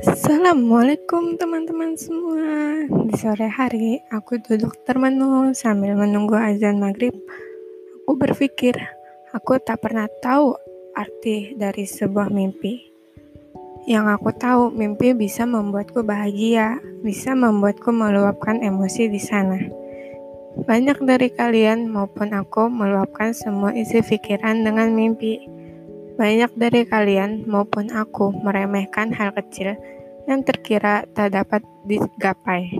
Assalamualaikum teman-teman semua. Di sore hari, aku duduk termenung sambil menunggu azan maghrib. Aku berpikir, aku tak pernah tahu arti dari sebuah mimpi. Yang aku tahu, mimpi bisa membuatku bahagia, bisa membuatku meluapkan emosi di sana. Banyak dari kalian maupun aku meluapkan semua isi pikiran dengan mimpi. Banyak dari kalian maupun aku meremehkan hal kecil yang terkira tak dapat digapai.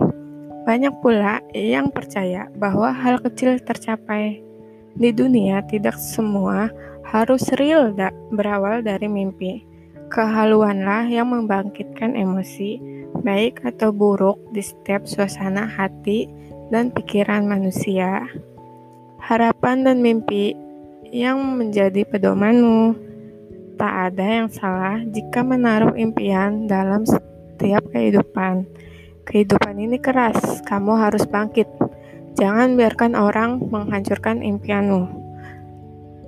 Banyak pula yang percaya bahwa hal kecil tercapai. Di dunia tidak semua harus real da berawal dari mimpi. Kehaluanlah yang membangkitkan emosi, baik atau buruk di setiap suasana hati dan pikiran manusia. Harapan dan mimpi yang menjadi pedomanmu. Tak ada yang salah jika menaruh impian dalam setiap kehidupan. Kehidupan ini keras, kamu harus bangkit. Jangan biarkan orang menghancurkan impianmu.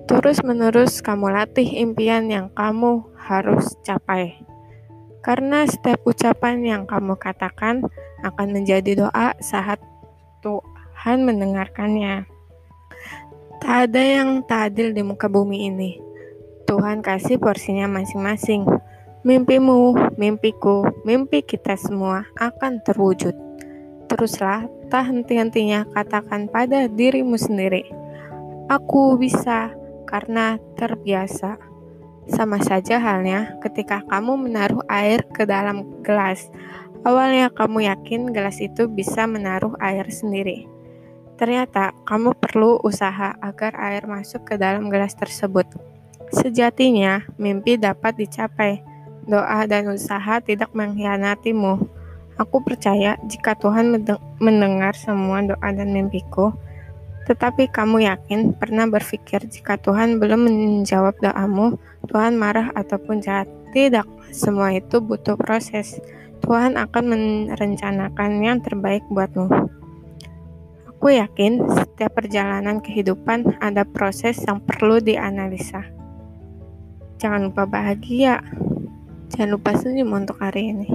Terus-menerus kamu latih impian yang kamu harus capai. Karena setiap ucapan yang kamu katakan akan menjadi doa saat Tuhan mendengarkannya. Tak ada yang tak adil di muka bumi ini. Tuhan kasih porsinya masing-masing. Mimpimu, mimpiku, mimpi kita semua akan terwujud. Teruslah, tak henti-hentinya katakan pada dirimu sendiri, "Aku bisa karena terbiasa." Sama saja halnya ketika kamu menaruh air ke dalam gelas. Awalnya kamu yakin gelas itu bisa menaruh air sendiri. Ternyata kamu perlu usaha agar air masuk ke dalam gelas tersebut. Sejatinya, mimpi dapat dicapai doa dan usaha tidak mengkhianatimu. Aku percaya jika Tuhan mendengar semua doa dan mimpiku, tetapi kamu yakin pernah berpikir jika Tuhan belum menjawab doamu, Tuhan marah ataupun jahat? Tidak, semua itu butuh proses. Tuhan akan merencanakan yang terbaik buatmu. Aku yakin setiap perjalanan kehidupan ada proses yang perlu dianalisa. Jangan lupa bahagia. Jangan lupa senyum untuk hari ini.